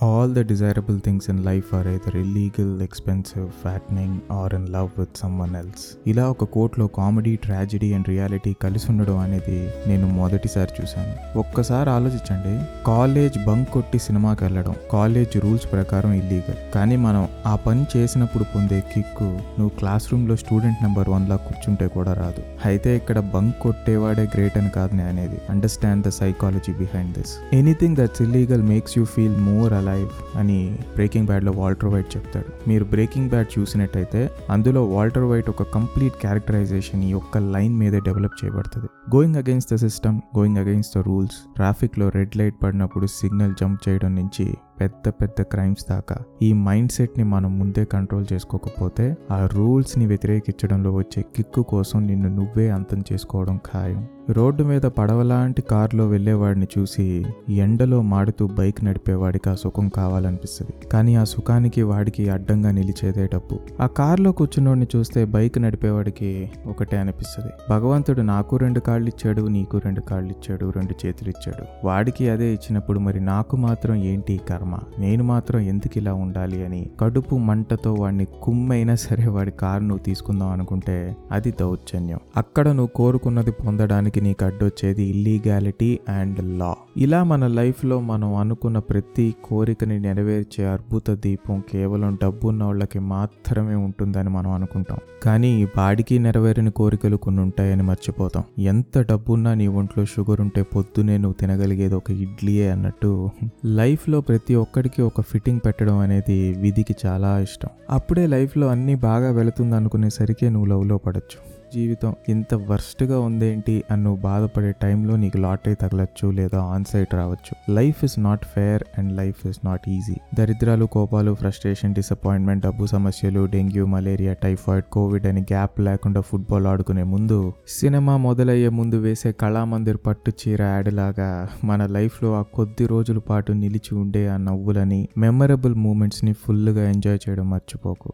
all the desirable things in life are either illegal, expensive, fattening, or in love with someone else. ఇలా ఒక కోట్లో comedy tragedy and reality కలిసి ఉండడం అనేది నేను మొదటిసారి చూశాను. ఒక్కసారి ఆలోచించండి కాలేజ్ బంక్ కొట్టి సినిమాకి వెళ్ళడం కాలేజ్ రూల్స్ ప్రకారం ఇల్లీగల్ కానీ మనం ఆ పని చేసినప్పుడు పొందే కిక్కు నువ్వు క్లాస్ రూమ్లో స్టూడెంట్ నెంబర్ వన్లా కూర్చుంటే కూడా రాదు. అయితే ఇక్కడ బంక్ కొట్టేవాడే గ్రేట్ అని కాదు నేను అనేది understand the psychology behind this anything that's illegal makes you feel more alive అని బ్రేకింగ్ బ్యాడ్లో వాల్టర్ వైట్ చెప్తాడు. మీరు బ్రేకింగ్ బ్యాడ్ చూసినట్టయితే అందులో వాల్టర్ వైట్ ఒక కంప్లీట్ క్యారెక్టరైజేషన్ ఈ ఒక్క లైన్ మీదే డెవలప్ చేయబడుతుంది. Going against the system going against the rules ట్రాఫిక్లో రెడ్ లైట్ పడినప్పుడు సిగ్నల్ జంప్ చేయడం నుంచి పెద్ద పెద్ద క్రైమ్స్ దాకా ఈ మైండ్ సెట్ని మనం ముందే కంట్రోల్ చేసుకోకపోతే ఆ రూల్స్ని వ్యతిరేకించడంలో వచ్చే కిక్కు కోసం నిన్ను నువ్వే అంతం చేసుకోవడం ఖాయం. రోడ్డు మీద పడవలాంటి కారులో వెళ్ళేవాడిని చూసి ఎండలో మాడుతూ బైక్ నడిపేవాడికి ఆ సుఖం కావాలనిపిస్తుంది. కానీ ఆ సుఖానికి వాడికి అడ్డంగా నిలిచేదే డబ్బు ఆ కారులో కూర్చున్నోడిని చూస్తే బైక్ నడిపేవాడికి ఒకటే అనిపిస్తుంది. భగవంతుడు నాకు రెండు కాళ్ళు ఇచ్చాడు నీకు రెండు కాళ్ళు ఇచ్చాడు రెండు చేతులు ఇచ్చాడు వాడికి అదే ఇచ్చినప్పుడు మరి నాకు మాత్రం ఏంటి కర్మ? కర్మ నేను మాత్రం ఎందుకు ఇలా ఉండాలి అని కడుపు మంటతో వాడిని కుమ్మైనా సరే వాడి కారు నువ్వు తీసుకుందాం అనుకుంటే అది దౌర్జన్యం. అక్కడ నువ్వు కోరుకున్నది పొందడానికి నీకు అడ్డొచ్చేది ఇల్లీగాలిటీ అండ్ లా ఇలా మన లైఫ్లో మనం అనుకున్న ప్రతి కోరికని నెరవేర్చే అద్భుత దీపం కేవలం డబ్బున్న వాళ్ళకి మాత్రమే ఉంటుందని మనం అనుకుంటాం. కానీ బాడికి నెరవేరని కోరికలు కొన్ని ఉంటాయని మర్చిపోతాం. ఎంత డబ్బున్నా నీ ఒంట్లో షుగర్ ఉంటే పొద్దునే నువ్వు తినగలిగేది ఒక ఇడ్లీయే అన్నట్టు లైఫ్లో ప్రతి ఒక్కడికి ఒక ఫిట్టింగ్ పెట్టడం అనేది విధికి చాలా ఇష్టం. అప్పుడే లైఫ్లో అన్నీ బాగా వెళుతుంది అనుకునేసరికి నువ్వు లవ్లో పడచ్చు. జీవితం ఇంత వర్స్ట్గా ఉందేంటి అని నువ్వు బాధపడే టైంలో నీకు లాటరీ తగలచ్చు లేదా ఆన్ సైట్ రావచ్చు. Life is not fair and life is not easy. దరిద్రాలు కోపాలు ఫ్రస్ట్రేషన్ డిసప్పాయింట్మెంట్ డబ్బు సమస్యలు డెంగ్యూ మలేరియా టైఫాయిడ్ కోవిడ్ అని గ్యాప్ లేకుండా ఫుట్బాల్ ఆడుకునే ముందు సినిమా మొదలయ్యే ముందు వేసే కళామందిర్ పట్టు చీర యాడ్ లాగా మన లైఫ్లో ఆ కొద్ది రోజుల పాటు నిలిచి ఉండే ఆ నవ్వులని మెమరబుల్ మూమెంట్స్ని ఫుల్గా ఎంజాయ్ చేయడం మర్చిపోకు.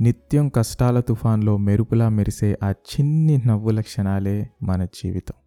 నిత్యం కష్టాల తుఫాన్లో మెరుపులా మెరిసే ఆ చిన్ని నవ్వుల క్షణాలే మన జీవితం.